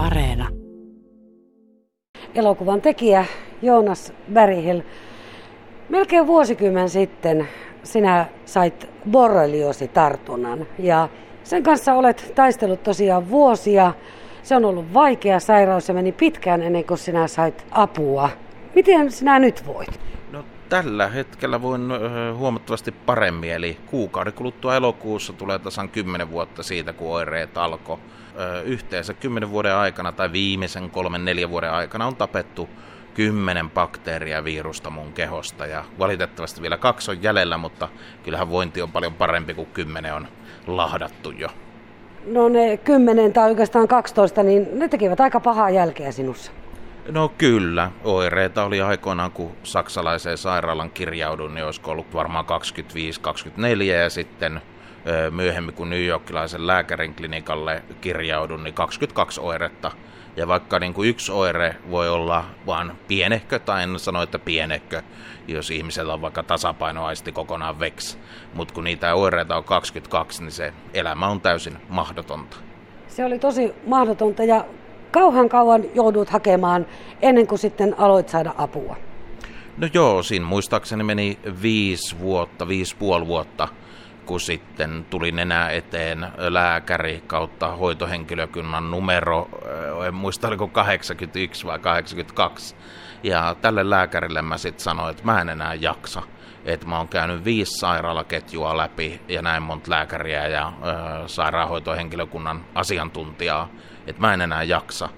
Areena. Elokuvan tekijä Joonas Berihel. Melkein vuosikymmen sitten sinä sait borrelioositartunnan ja sen kanssa olet taistellut tosiaan vuosia. Se on ollut vaikea sairaus ja meni pitkään ennen kuin sinä sait apua. Miten sinä nyt voit? Tällä hetkellä voin huomattavasti paremmin, eli kuukauden kuluttua elokuussa tulee tasan 10 vuotta siitä, kun oireet alkoi. Yhteensä 10 vuoden aikana tai viimeisen kolmen neljän vuoden aikana on tapettu kymmenen bakteeria virusta mun kehosta ja valitettavasti vielä kaksi on jäljellä, mutta kyllähän vointi on paljon parempi kuin kymmenen on lahdattu jo. No ne kymmenen tai oikeastaan 12, niin ne tekivät aika pahaa jälkeä sinussa. No kyllä, oireita oli aikoinaan, kun saksalaiseen sairaalan kirjaudun, niin olisiko ollut varmaan 25-24 ja sitten myöhemmin, kun New Yorkilaisen lääkärin klinikalle kirjaudun, niin 22 oiretta. Ja vaikka niin kuin yksi oire voi olla vain pienehkö, tai en sano, että pienehkö, jos ihmisellä on vaikka tasapainoaisti kokonaan veks. Mutta kun niitä oireita on 22, niin se elämä on täysin mahdotonta. Se oli tosi mahdotonta ja kauhan kauan joudut hakemaan ennen kuin sitten aloit saada apua? No joo, siinä muistaakseni meni viisi vuotta, viisi puoli vuotta, kun sitten tuli nenä eteen lääkäri kautta hoitohenkilökunnan numero, en muista oliko 81 vai 82. Ja tälle lääkärille mä sitten sanoin, että mä en enää jaksa. Että mä oon käynyt viisi sairaalaketjua läpi ja näin monta lääkäriä ja ö, sairaanhoitohenkilökunnan asiantuntijaa että mä en enää jaksa.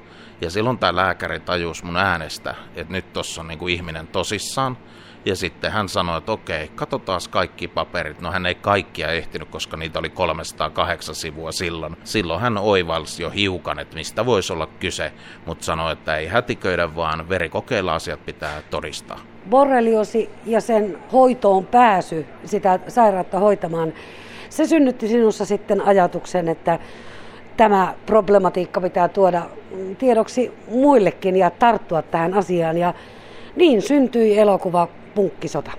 Ja silloin tämä lääkäri tajus mun äänestä, että nyt tossa on niinku ihminen tosissaan. Ja sitten hän sanoi, että okei, katsotaan kaikki paperit. No hän ei kaikkia ehtinyt, koska niitä oli 308 sivua silloin. Silloin hän oivalsi jo hiukan, että mistä voisi olla kyse, mutta sanoi, että ei hätiköidä, vaan verikokeilla asiat pitää todistaa. Borreliosi ja sen hoitoon pääsy, sitä sairautta hoitamaan, se synnytti sinussa sitten ajatuksen, että tämä problematiikka pitää tuoda tiedoksi muillekin ja tarttua tähän asiaan. Ja niin syntyi elokuva Punkkisota.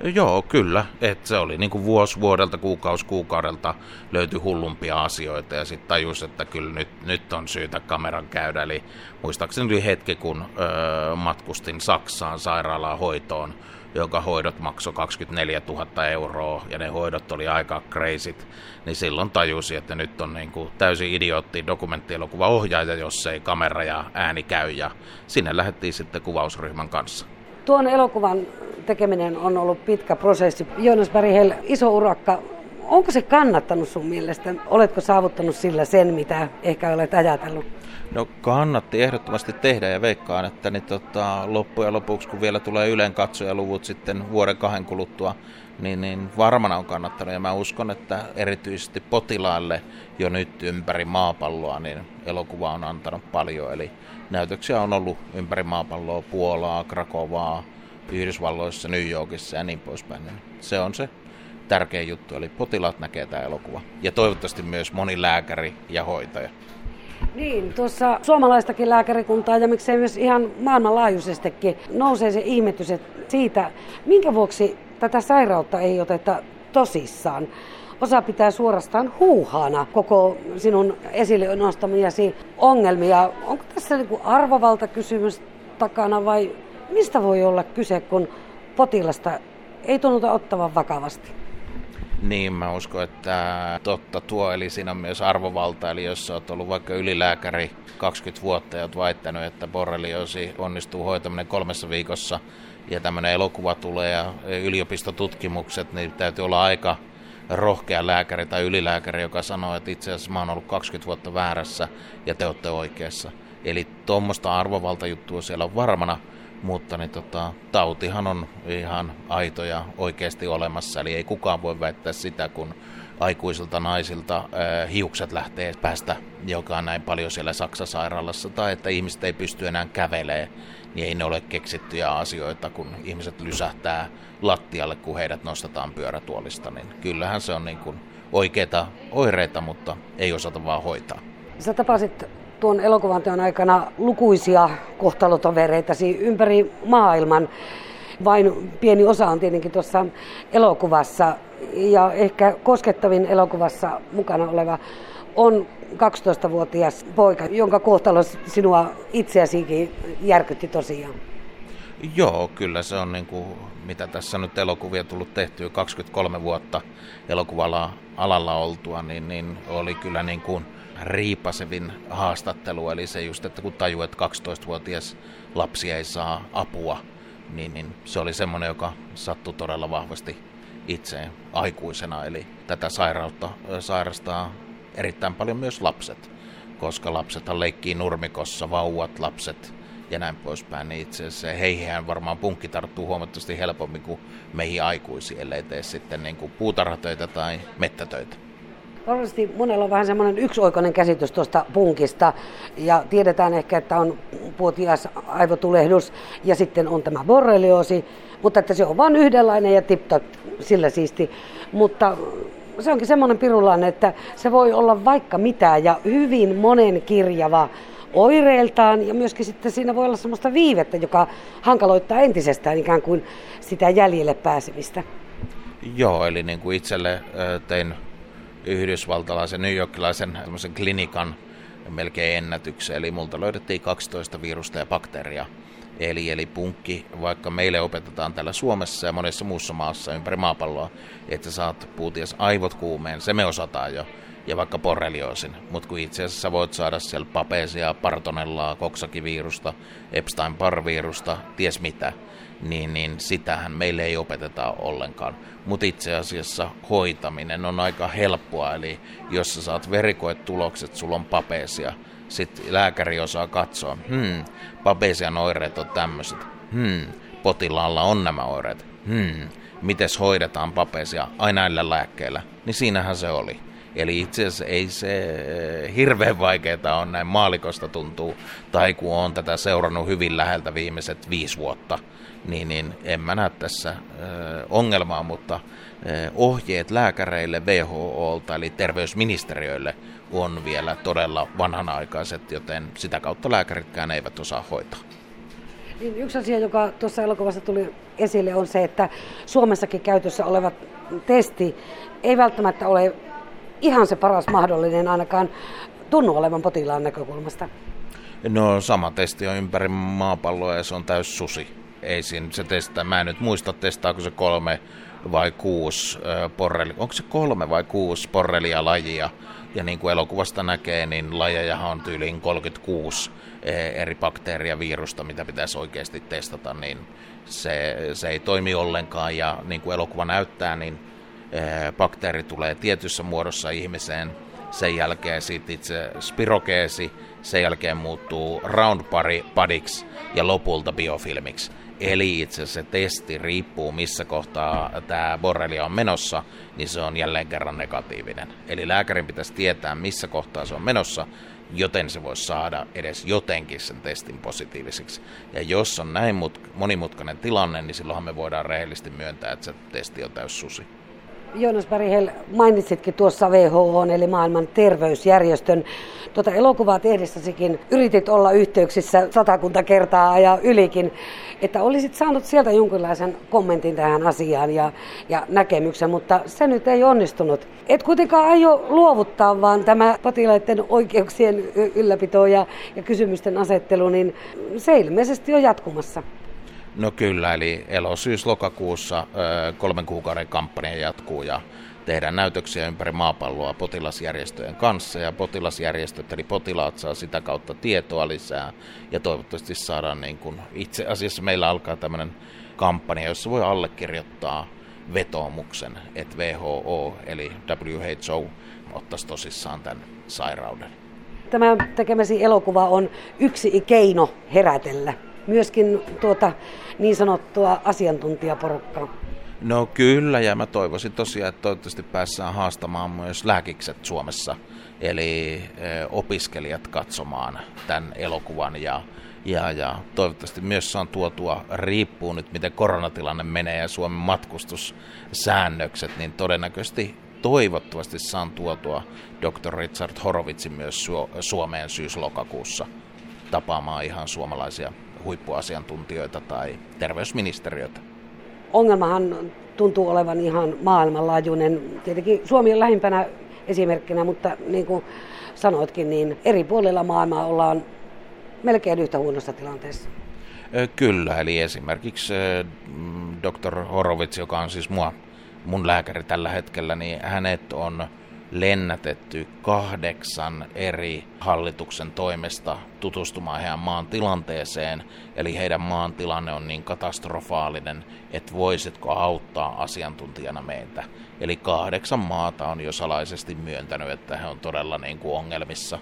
Joo, kyllä. Et se oli niin kuin vuosi vuodelta, kuukausi kuukaudelta löytyi hullumpia asioita ja sitten tajus, että kyllä nyt, nyt on syytä kameran käydä. Eli muistaakseni oli hetki, kun öö, matkustin Saksaan sairaalaan hoitoon jonka hoidot maksoi 24 000 euroa ja ne hoidot oli aika crazyt, niin silloin tajusi, että nyt on niin kuin täysin idiootti dokumenttielokuva ohjaaja, jos ei kamera ja ääni käy ja sinne lähdettiin sitten kuvausryhmän kanssa. Tuon elokuvan tekeminen on ollut pitkä prosessi. Joonas Berihel, iso urakka. Onko se kannattanut sun mielestä? Oletko saavuttanut sillä sen, mitä ehkä olet ajatellut? No kannatti ehdottomasti tehdä ja veikkaan, että niin tota, loppujen lopuksi kun vielä tulee Ylen katsojaluvut sitten vuoden kahden kuluttua, niin, niin varmana on kannattanut ja mä uskon, että erityisesti potilaille jo nyt ympäri maapalloa niin elokuva on antanut paljon. Eli näytöksiä on ollut ympäri maapalloa, Puolaa, Krakovaa, Yhdysvalloissa, New Yorkissa ja niin poispäin. Se on se tärkeä juttu, eli potilaat näkee tämä elokuva. Ja toivottavasti myös moni lääkäri ja hoitaja. Niin, tuossa suomalaistakin lääkärikuntaa ja miksei myös ihan maailmanlaajuisestikin nousee se ihmetys siitä, minkä vuoksi tätä sairautta ei oteta tosissaan. Osa pitää suorastaan huuhaana koko sinun esille nostamiasi ongelmia. Onko tässä niin arvovaltakysymys takana vai mistä voi olla kyse, kun potilasta ei tunnuta ottavan vakavasti? Niin, mä uskon, että totta tuo, eli siinä on myös arvovalta, eli jos olet ollut vaikka ylilääkäri 20 vuotta ja olet väittänyt, että borreliosi onnistuu hoitaminen kolmessa viikossa, ja tämmöinen elokuva tulee ja yliopistotutkimukset, niin täytyy olla aika rohkea lääkäri tai ylilääkäri, joka sanoo, että itse asiassa mä oon ollut 20 vuotta väärässä ja te olette oikeassa. Eli tuommoista arvovaltajuttua siellä on varmana, mutta niin tota, tautihan on ihan aito ja oikeasti olemassa, eli ei kukaan voi väittää sitä, kun aikuisilta naisilta äh, hiukset lähtee päästä, joka on näin paljon siellä Saksa-sairaalassa, tai että ihmiset ei pysty enää kävelemään, niin ei ne ole keksittyjä asioita, kun ihmiset lysähtää lattialle, kun heidät nostetaan pyörätuolista, niin kyllähän se on niin kuin oikeita oireita, mutta ei osata vaan hoitaa. Sä tapasit tuon elokuvan teon aikana lukuisia kohtalotovereitasi ympäri maailman. Vain pieni osa on tietenkin tuossa elokuvassa ja ehkä koskettavin elokuvassa mukana oleva on 12-vuotias poika, jonka kohtalo sinua itseäsikin järkytti tosiaan. Joo, kyllä se on niin kuin, mitä tässä nyt elokuvia tullut tehtyä 23 vuotta elokuvalla alalla oltua, niin, niin oli kyllä niin kuin riipasevin haastattelu. Eli se just, että kun tajuu, että 12-vuotias lapsi ei saa apua, niin, niin se oli semmoinen, joka sattui todella vahvasti itseen aikuisena. Eli tätä sairautta sairastaa erittäin paljon myös lapset, koska lapsethan leikkii nurmikossa, vauvat, lapset ja näin poispäin, niin itse asiassa heihin varmaan punkki tarttuu huomattavasti helpommin kuin meihin aikuisiin, ellei tee sitten niin kuin puutarhatöitä tai mettätöitä. Varmasti monella on vähän semmoinen yksioikoinen käsitys tuosta punkista ja tiedetään ehkä, että on puotias aivotulehdus ja sitten on tämä borrelioosi, mutta että se on vain yhdenlainen ja tiptop sillä siisti. Mutta se onkin semmoinen pirulainen, että se voi olla vaikka mitä ja hyvin monen kirjava oireiltaan ja myöskin sitten siinä voi olla semmoista viivettä, joka hankaloittaa entisestään ikään kuin sitä jäljelle pääsemistä. Joo, eli niin kuin itselle tein yhdysvaltalaisen, New Yorkilaisen klinikan melkein ennätyksen, eli multa löydettiin 12 virusta ja bakteeria. Eli, eli punkki, vaikka meille opetetaan täällä Suomessa ja monessa muussa maassa ympäri maapalloa, että saat puutias aivot kuumeen, se me osataan jo ja vaikka borrelioosin. Mutta kun itse asiassa voit saada siellä papesia, partonellaa, koksakivirusta, Epstein-Barr-virusta, ties mitä, niin, niin sitähän meille ei opeteta ollenkaan. Mutta itse asiassa hoitaminen on aika helppoa, eli jos sä saat verikoetulokset, sulla on papesia, sitten lääkäri osaa katsoa, hmm, papesian oireet on tämmöiset, hmm, potilaalla on nämä oireet, hmm, mites hoidetaan papesia, aina näillä lääkkeillä, niin siinähän se oli. Eli itse asiassa ei se hirveän vaikeaa on näin maalikosta tuntuu, tai kun on tätä seurannut hyvin läheltä viimeiset viisi vuotta, niin, niin en mä näe tässä ongelmaa, mutta ohjeet lääkäreille WHOlta eli terveysministeriöille on vielä todella vanhanaikaiset, joten sitä kautta lääkäritkään eivät osaa hoitaa. Niin yksi asia, joka tuossa elokuvassa tuli esille, on se, että Suomessakin käytössä oleva testi ei välttämättä ole ihan se paras mahdollinen ainakaan tunnu olevan potilaan näkökulmasta? No sama testi on ympäri maapalloa ja se on täys susi. Ei siinä se testaa. Mä en nyt muista testaako se kolme vai kuusi porreli. Onko se kolme vai kuusi porrelia lajia? Ja niin kuin elokuvasta näkee, niin lajeja on tyyliin 36 eri bakteeria virusta, mitä pitäisi oikeasti testata, niin se, se ei toimi ollenkaan. Ja niin kuin elokuva näyttää, niin bakteeri tulee tietyssä muodossa ihmiseen, sen jälkeen siitä itse spirokeesi, sen jälkeen muuttuu round padiksi ja lopulta biofilmiksi. Eli itse asiassa se testi riippuu missä kohtaa tämä borrelia on menossa, niin se on jälleen kerran negatiivinen. Eli lääkärin pitäisi tietää missä kohtaa se on menossa, joten se voisi saada edes jotenkin sen testin positiiviseksi. Ja jos on näin monimutkainen tilanne, niin silloinhan me voidaan rehellisesti myöntää, että se testi on täys susi. Jonas Berihel, mainitsitkin tuossa WHO, eli maailman terveysjärjestön. Tuota elokuvaa tehdessäsikin yritit olla yhteyksissä satakunta kertaa ja ylikin, että olisit saanut sieltä jonkinlaisen kommentin tähän asiaan ja, ja näkemyksen, mutta se nyt ei onnistunut. Et kuitenkaan aio luovuttaa, vaan tämä potilaiden oikeuksien ylläpito ja, ja kysymysten asettelu, niin se ilmeisesti on jatkumassa. No kyllä, eli elosyys-lokakuussa kolmen kuukauden kampanja jatkuu ja tehdään näytöksiä ympäri maapalloa potilasjärjestöjen kanssa. Ja potilasjärjestöt eli potilaat saa sitä kautta tietoa lisää. Ja toivottavasti saadaan niin kuin, itse asiassa meillä alkaa tämmöinen kampanja, jossa voi allekirjoittaa vetoomuksen, että WHO eli WHO ottaisi tosissaan tämän sairauden. Tämä tekemäsi elokuva on yksi keino herätellä myöskin tuota niin sanottua asiantuntijaporukkaa? No kyllä, ja mä toivoisin tosiaan, että toivottavasti päässään haastamaan myös lääkikset Suomessa, eli opiskelijat katsomaan tämän elokuvan ja ja, ja toivottavasti myös saan tuotua, riippuu nyt miten koronatilanne menee ja Suomen matkustussäännökset, niin todennäköisesti toivottavasti saan tuotua Dr. Richard Horovitsin myös Suomeen syyslokakuussa tapaamaan ihan suomalaisia huippuasiantuntijoita tai terveysministeriötä. Ongelmahan tuntuu olevan ihan maailmanlaajuinen. Tietenkin Suomi on lähimpänä esimerkkinä, mutta niin kuin sanoitkin, niin eri puolilla maailmaa ollaan melkein yhtä huonossa tilanteessa. Kyllä, eli esimerkiksi mm, Dr. Horowitz, joka on siis mua, mun lääkäri tällä hetkellä, niin hänet on lennätetty kahdeksan eri hallituksen toimesta tutustumaan heidän maan tilanteeseen. Eli heidän maan tilanne on niin katastrofaalinen, että voisitko auttaa asiantuntijana meitä. Eli kahdeksan maata on jo salaisesti myöntänyt, että he on todella niin kuin ongelmissa.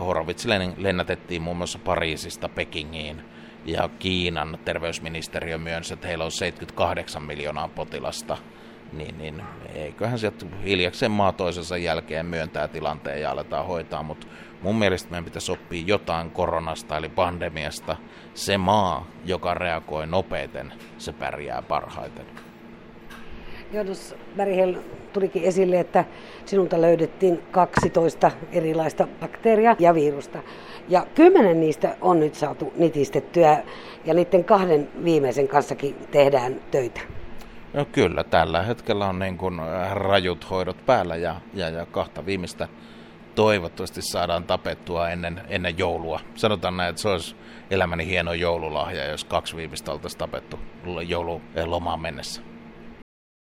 Horovitsi lennätettiin muun muassa Pariisista Pekingiin ja Kiinan terveysministeriö myönsi, että heillä on 78 miljoonaa potilasta – niin, niin eiköhän sieltä hiljakseen maa toisensa jälkeen myöntää tilanteen ja aletaan hoitaa, mutta mun mielestä meidän pitäisi oppia jotain koronasta eli pandemiasta. Se maa, joka reagoi nopeiten, se pärjää parhaiten. Joudus Berghel tulikin esille, että sinulta löydettiin 12 erilaista bakteeria ja virusta. Ja kymmenen niistä on nyt saatu nitistettyä ja niiden kahden viimeisen kanssakin tehdään töitä. No kyllä, tällä hetkellä on niin kuin äh, rajut hoidot päällä ja, ja, ja kahta viimeistä toivottavasti saadaan tapettua ennen, ennen joulua. Sanotaan näin, että se olisi elämäni hieno joululahja, jos kaksi viimeistä oltaisiin tapettu joululomaan mennessä.